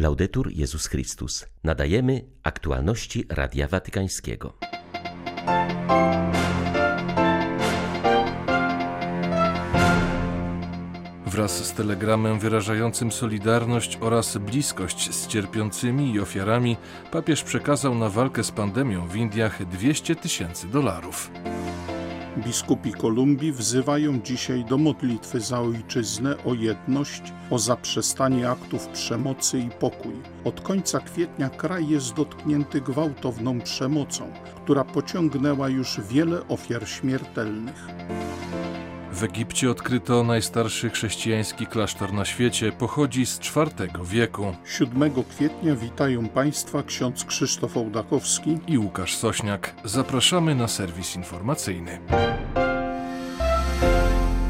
Laudetur Jezus Chrystus. Nadajemy aktualności Radia Watykańskiego. Wraz z telegramem wyrażającym solidarność oraz bliskość z cierpiącymi i ofiarami, papież przekazał na walkę z pandemią w Indiach 200 tysięcy dolarów. Biskupi Kolumbii wzywają dzisiaj do modlitwy za ojczyznę, o jedność, o zaprzestanie aktów przemocy i pokój. Od końca kwietnia kraj jest dotknięty gwałtowną przemocą, która pociągnęła już wiele ofiar śmiertelnych. W Egipcie odkryto najstarszy chrześcijański klasztor na świecie, pochodzi z IV wieku. 7 kwietnia witają Państwa ksiądz Krzysztof Ołdakowski i Łukasz Sośniak. Zapraszamy na serwis informacyjny.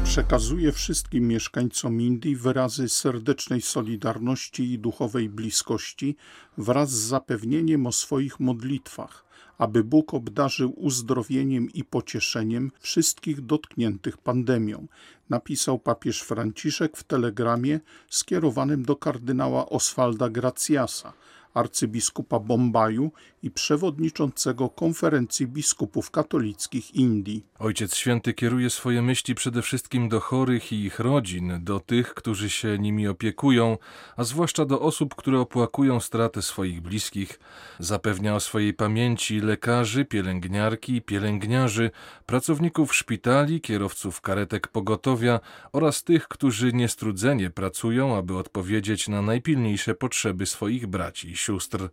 Przekazuje wszystkim mieszkańcom Indii wyrazy serdecznej solidarności i duchowej bliskości wraz z zapewnieniem o swoich modlitwach aby Bóg obdarzył uzdrowieniem i pocieszeniem wszystkich dotkniętych pandemią, napisał papież Franciszek w telegramie skierowanym do kardynała Oswalda Graciasa, arcybiskupa Bombaju i przewodniczącego konferencji biskupów katolickich Indii. Ojciec Święty kieruje swoje myśli przede wszystkim do chorych i ich rodzin, do tych, którzy się nimi opiekują, a zwłaszcza do osób, które opłakują stratę swoich bliskich. Zapewnia o swojej pamięci lekarzy, pielęgniarki pielęgniarzy, pracowników szpitali, kierowców karetek pogotowia oraz tych, którzy niestrudzenie pracują, aby odpowiedzieć na najpilniejsze potrzeby swoich braci sióstr.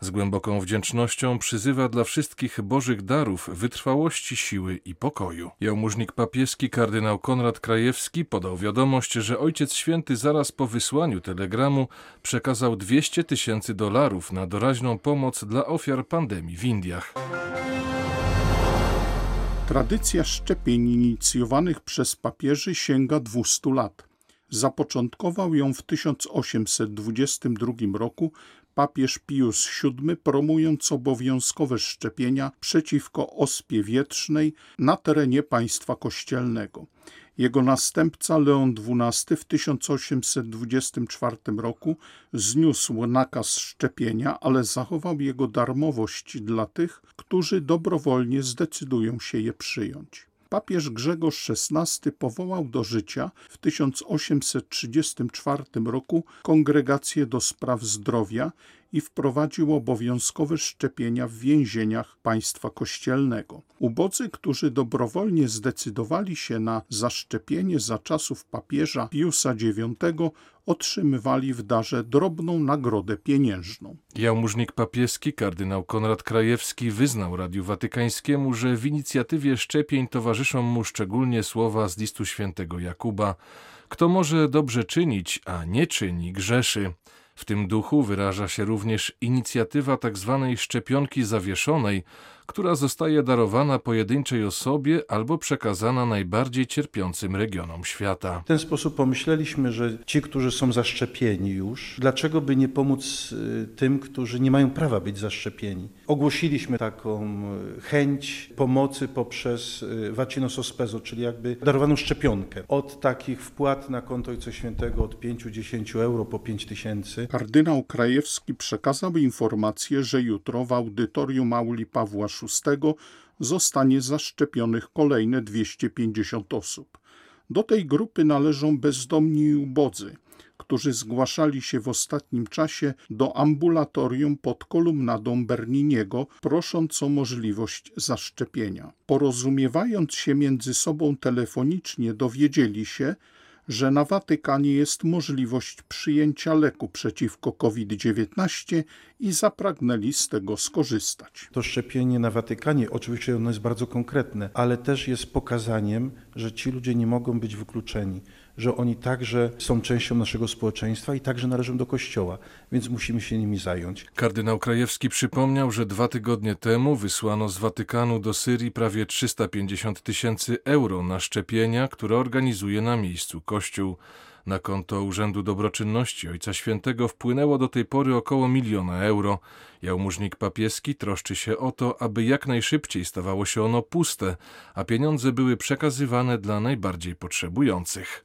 Z głęboką wdzięcznością przyzywa dla wszystkich bożych darów wytrwałości, siły i pokoju. Jałmużnik papieski kardynał Konrad Krajewski podał wiadomość, że Ojciec Święty zaraz po wysłaniu telegramu przekazał 200 tysięcy dolarów na doraźną pomoc dla ofiar pandemii w Indiach. Tradycja szczepień inicjowanych przez papieży sięga 200 lat. Zapoczątkował ją w 1822 roku papież Pius VII promując obowiązkowe szczepienia przeciwko ospie wietrznej na terenie państwa kościelnego. Jego następca Leon XII w 1824 roku zniósł nakaz szczepienia, ale zachował jego darmowość dla tych, którzy dobrowolnie zdecydują się je przyjąć papież Grzegorz XVI powołał do życia w 1834 roku Kongregację do Spraw Zdrowia i wprowadził obowiązkowe szczepienia w więzieniach państwa kościelnego. Ubodzy, którzy dobrowolnie zdecydowali się na zaszczepienie za czasów papieża Piusa IX, otrzymywali w darze drobną nagrodę pieniężną. Jałmużnik papieski kardynał Konrad Krajewski wyznał Radiu Watykańskiemu, że w inicjatywie szczepień towarzyszą mu szczególnie słowa z listu świętego Jakuba: Kto może dobrze czynić, a nie czyni, grzeszy. W tym duchu wyraża się również inicjatywa tzw. Tak szczepionki zawieszonej, która zostaje darowana pojedynczej osobie albo przekazana najbardziej cierpiącym regionom świata. W ten sposób pomyśleliśmy, że ci, którzy są zaszczepieni już, dlaczego by nie pomóc y, tym, którzy nie mają prawa być zaszczepieni? Ogłosiliśmy taką y, chęć pomocy poprzez y, Vacino Sospeso, czyli jakby darowaną szczepionkę. Od takich wpłat na konto Ojca Świętego od 5-10 euro po 5 tysięcy. Kardynał Krajewski przekazał informację, że jutro w audytorium Auli Pawła VI zostanie zaszczepionych kolejne 250 osób. Do tej grupy należą bezdomni i ubodzy, którzy zgłaszali się w ostatnim czasie do ambulatorium pod kolumnadą Berniniego, prosząc o możliwość zaszczepienia. Porozumiewając się między sobą telefonicznie, dowiedzieli się, że na Watykanie jest możliwość przyjęcia leku przeciwko COVID-19 i zapragnęli z tego skorzystać. To szczepienie na Watykanie, oczywiście ono jest bardzo konkretne, ale też jest pokazaniem, że ci ludzie nie mogą być wykluczeni że oni także są częścią naszego społeczeństwa i także należą do Kościoła, więc musimy się nimi zająć. Kardynał Krajewski przypomniał, że dwa tygodnie temu wysłano z Watykanu do Syrii prawie 350 tysięcy euro na szczepienia, które organizuje na miejscu Kościół. Na konto Urzędu Dobroczynności Ojca Świętego wpłynęło do tej pory około miliona euro. Jałmużnik papieski troszczy się o to, aby jak najszybciej stawało się ono puste, a pieniądze były przekazywane dla najbardziej potrzebujących.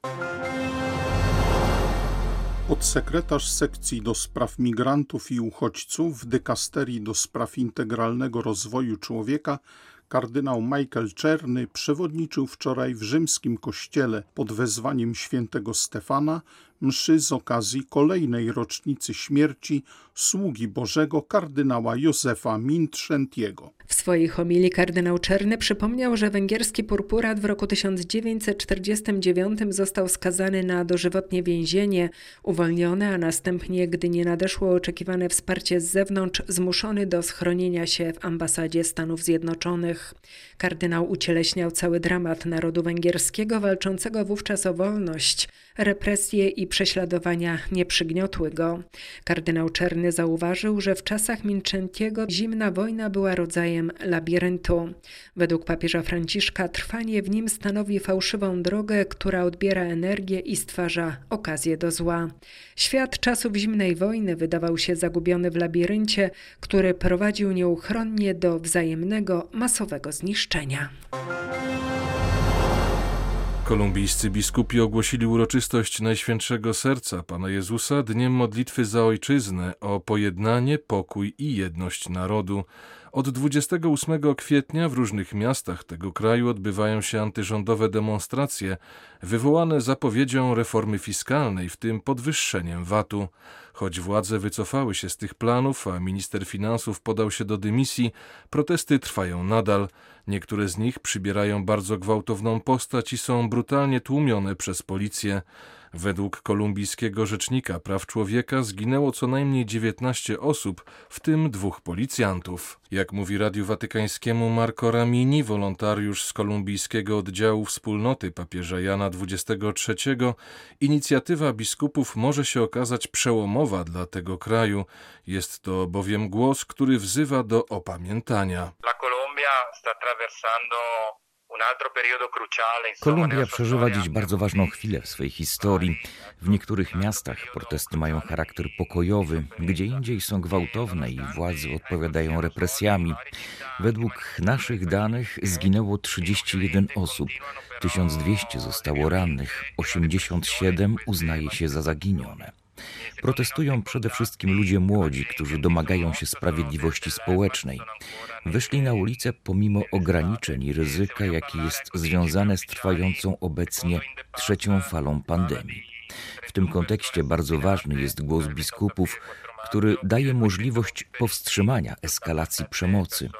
Podsekretarz sekcji do spraw migrantów i uchodźców w dykasterii do spraw integralnego rozwoju człowieka kardynał Michael Czerny przewodniczył wczoraj w rzymskim kościele pod wezwaniem świętego Stefana mszy z okazji kolejnej rocznicy śmierci sługi Bożego kardynała Józefa Mintrzentiego. W swojej homilii kardynał Czerny przypomniał, że węgierski purpurat w roku 1949 został skazany na dożywotnie więzienie, uwolniony, a następnie, gdy nie nadeszło oczekiwane wsparcie z zewnątrz, zmuszony do schronienia się w ambasadzie Stanów Zjednoczonych. Kardynał ucieleśniał cały dramat narodu węgierskiego, walczącego wówczas o wolność. Represje i prześladowania nie przygniotły go. Kardynał Czerny zauważył, że w czasach Minczętiego zimna wojna była rodzajem labiryntu. Według papieża Franciszka trwanie w nim stanowi fałszywą drogę, która odbiera energię i stwarza okazję do zła. Świat czasów zimnej wojny wydawał się zagubiony w labiryncie, który prowadził nieuchronnie do wzajemnego, masowego zniszczenia. Kolumbijscy biskupi ogłosili uroczystość Najświętszego Serca Pana Jezusa dniem modlitwy za ojczyznę o pojednanie, pokój i jedność narodu. Od 28 kwietnia w różnych miastach tego kraju odbywają się antyrządowe demonstracje wywołane zapowiedzią reformy fiskalnej, w tym podwyższeniem VAT-u. Choć władze wycofały się z tych planów, a minister finansów podał się do dymisji, protesty trwają nadal. Niektóre z nich przybierają bardzo gwałtowną postać i są brutalnie tłumione przez policję. Według kolumbijskiego rzecznika praw człowieka zginęło co najmniej 19 osób, w tym dwóch policjantów. Jak mówi Radiu Watykańskiemu Marco Ramini, wolontariusz z kolumbijskiego oddziału wspólnoty papieża Jana XXIII, inicjatywa biskupów może się okazać przełomowa dla tego kraju. Jest to bowiem głos, który wzywa do opamiętania. La Colombia sta attraversando Kolumbia przeżywa dziś bardzo ważną chwilę w swojej historii. W niektórych miastach protesty mają charakter pokojowy, gdzie indziej są gwałtowne i władze odpowiadają represjami. Według naszych danych zginęło 31 osób, 1200 zostało rannych, 87 uznaje się za zaginione. Protestują przede wszystkim ludzie młodzi, którzy domagają się sprawiedliwości społecznej. Wyszli na ulicę pomimo ograniczeń i ryzyka, jakie jest związane z trwającą obecnie trzecią falą pandemii. W tym kontekście bardzo ważny jest głos biskupów, który daje możliwość powstrzymania eskalacji przemocy.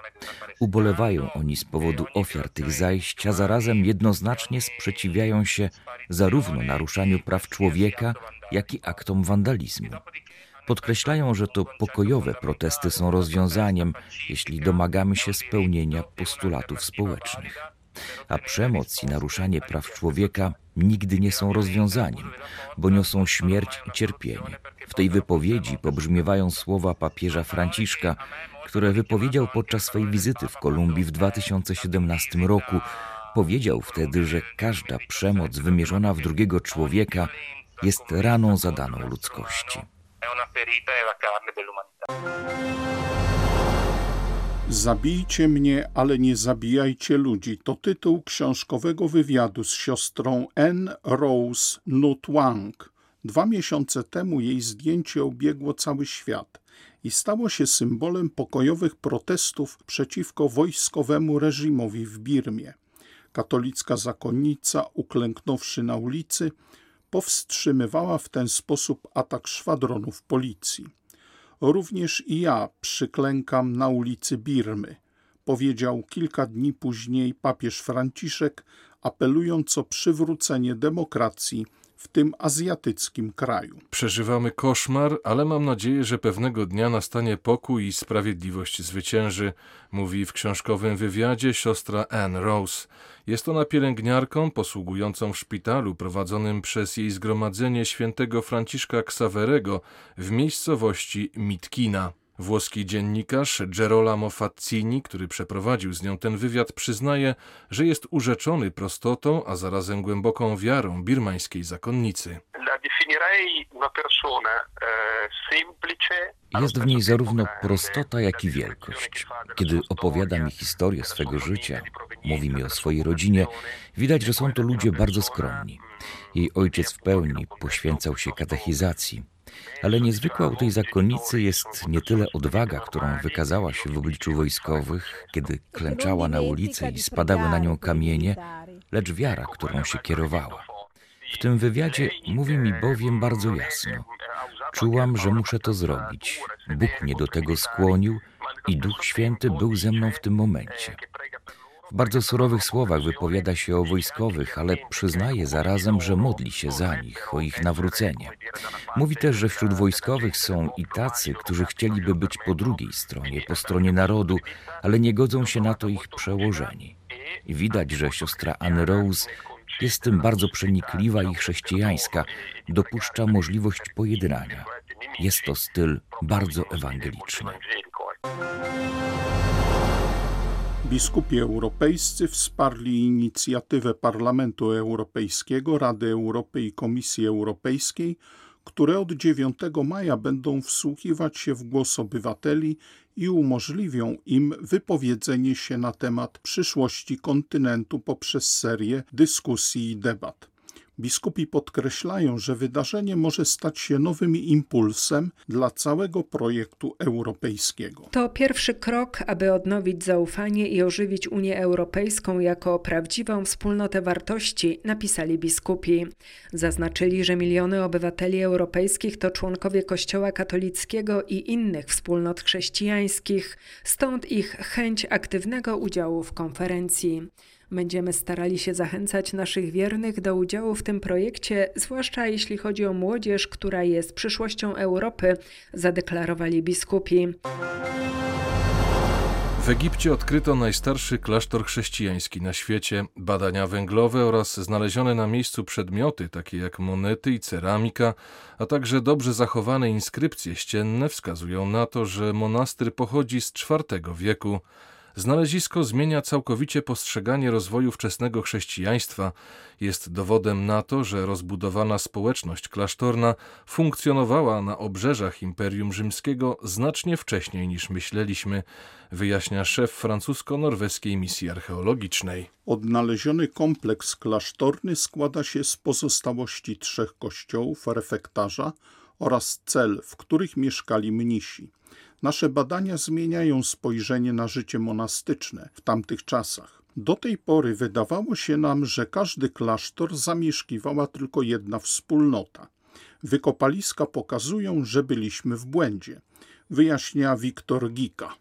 Ubolewają oni z powodu ofiar tych zajść, a zarazem jednoznacznie sprzeciwiają się zarówno naruszaniu praw człowieka, jak i aktom wandalizmu. Podkreślają, że to pokojowe protesty są rozwiązaniem, jeśli domagamy się spełnienia postulatów społecznych. A przemoc i naruszanie praw człowieka nigdy nie są rozwiązaniem, bo niosą śmierć i cierpienie. W tej wypowiedzi pobrzmiewają słowa papieża Franciszka, które wypowiedział podczas swojej wizyty w Kolumbii w 2017 roku. Powiedział wtedy, że każda przemoc wymierzona w drugiego człowieka jest raną zadaną ludzkości. Zabijcie mnie, ale nie zabijajcie ludzi. To tytuł książkowego wywiadu z siostrą N. Rose Nutwang. Dwa miesiące temu jej zdjęcie obiegło cały świat i stało się symbolem pokojowych protestów przeciwko wojskowemu reżimowi w Birmie. Katolicka zakonnica, uklęknąwszy na ulicy, powstrzymywała w ten sposób atak szwadronów policji. Również i ja przyklękam na ulicy Birmy, powiedział kilka dni później papież Franciszek, apelując o przywrócenie demokracji w tym azjatyckim kraju. Przeżywamy koszmar, ale mam nadzieję, że pewnego dnia nastanie pokój i sprawiedliwość zwycięży, mówi w książkowym wywiadzie siostra Anne Rose. Jest ona pielęgniarką posługującą w szpitalu prowadzonym przez jej zgromadzenie świętego Franciszka Xaverego w miejscowości Mitkina. Włoski dziennikarz Gerolamo Fazzini, który przeprowadził z nią ten wywiad, przyznaje, że jest urzeczony prostotą, a zarazem głęboką wiarą birmańskiej zakonnicy. Eh, jest w niej zarówno prostota, jak i wielkość. Kiedy opowiada mi historię swego życia, mówi mi o swojej rodzinie, widać, że są to ludzie bardzo skromni. Jej ojciec w pełni poświęcał się katechizacji. Ale niezwykła u tej zakonnicy jest nie tyle odwaga, którą wykazała się w obliczu wojskowych, kiedy klęczała na ulicy i spadały na nią kamienie, lecz wiara, którą się kierowała. W tym wywiadzie mówi mi bowiem bardzo jasno: Czułam, że muszę to zrobić. Bóg mnie do tego skłonił i Duch Święty był ze mną w tym momencie. W bardzo surowych słowach wypowiada się o wojskowych, ale przyznaje zarazem, że modli się za nich, o ich nawrócenie. Mówi też, że wśród wojskowych są i tacy, którzy chcieliby być po drugiej stronie, po stronie narodu, ale nie godzą się na to ich przełożeni. I widać, że siostra Anne Rose jest tym bardzo przenikliwa i chrześcijańska, dopuszcza możliwość pojednania. Jest to styl bardzo ewangeliczny. Biskupi europejscy wsparli inicjatywę Parlamentu Europejskiego, Rady Europy i Komisji Europejskiej, które od 9 maja będą wsłuchiwać się w głos obywateli i umożliwią im wypowiedzenie się na temat przyszłości kontynentu poprzez serię dyskusji i debat. Biskupi podkreślają, że wydarzenie może stać się nowym impulsem dla całego projektu europejskiego. To pierwszy krok, aby odnowić zaufanie i ożywić Unię Europejską jako prawdziwą wspólnotę wartości, napisali biskupi. Zaznaczyli, że miliony obywateli europejskich to członkowie Kościoła katolickiego i innych wspólnot chrześcijańskich, stąd ich chęć aktywnego udziału w konferencji. Będziemy starali się zachęcać naszych wiernych do udziału w tym projekcie, zwłaszcza jeśli chodzi o młodzież, która jest przyszłością Europy, zadeklarowali biskupi. W Egipcie odkryto najstarszy klasztor chrześcijański na świecie. Badania węglowe oraz znalezione na miejscu przedmioty, takie jak monety i ceramika, a także dobrze zachowane inskrypcje ścienne wskazują na to, że monastyr pochodzi z IV wieku. Znalezisko zmienia całkowicie postrzeganie rozwoju wczesnego chrześcijaństwa. Jest dowodem na to, że rozbudowana społeczność klasztorna funkcjonowała na obrzeżach Imperium Rzymskiego znacznie wcześniej niż myśleliśmy, wyjaśnia szef francusko-norweskiej misji archeologicznej. Odnaleziony kompleks klasztorny składa się z pozostałości trzech kościołów, refektarza oraz cel, w których mieszkali mnisi. Nasze badania zmieniają spojrzenie na życie monastyczne w tamtych czasach. Do tej pory wydawało się nam, że każdy klasztor zamieszkiwała tylko jedna wspólnota. Wykopaliska pokazują, że byliśmy w błędzie wyjaśnia Wiktor Gika.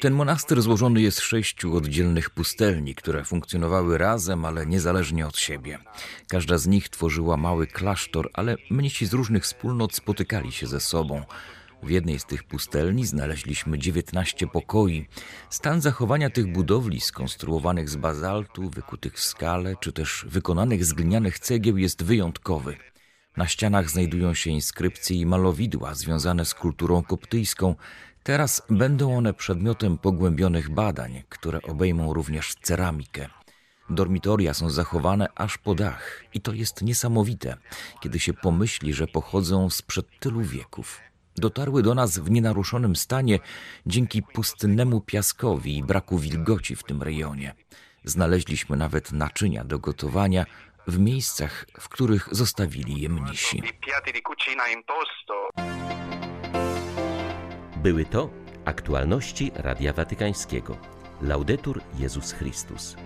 Ten monastyr złożony jest z sześciu oddzielnych pustelni, które funkcjonowały razem, ale niezależnie od siebie. Każda z nich tworzyła mały klasztor, ale mnisi z różnych wspólnot spotykali się ze sobą. W jednej z tych pustelni znaleźliśmy 19 pokoi. Stan zachowania tych budowli, skonstruowanych z bazaltu, wykutych w skale, czy też wykonanych z glinianych cegieł, jest wyjątkowy. Na ścianach znajdują się inskrypcje i malowidła związane z kulturą koptyjską. Teraz będą one przedmiotem pogłębionych badań, które obejmą również ceramikę. Dormitoria są zachowane aż po dach i to jest niesamowite, kiedy się pomyśli, że pochodzą sprzed tylu wieków. Dotarły do nas w nienaruszonym stanie dzięki pustynnemu piaskowi i braku wilgoci w tym rejonie. Znaleźliśmy nawet naczynia do gotowania, w miejscach, w których zostawili je mnisi. Były to aktualności Radia Watykańskiego. Laudetur Jezus Chrystus.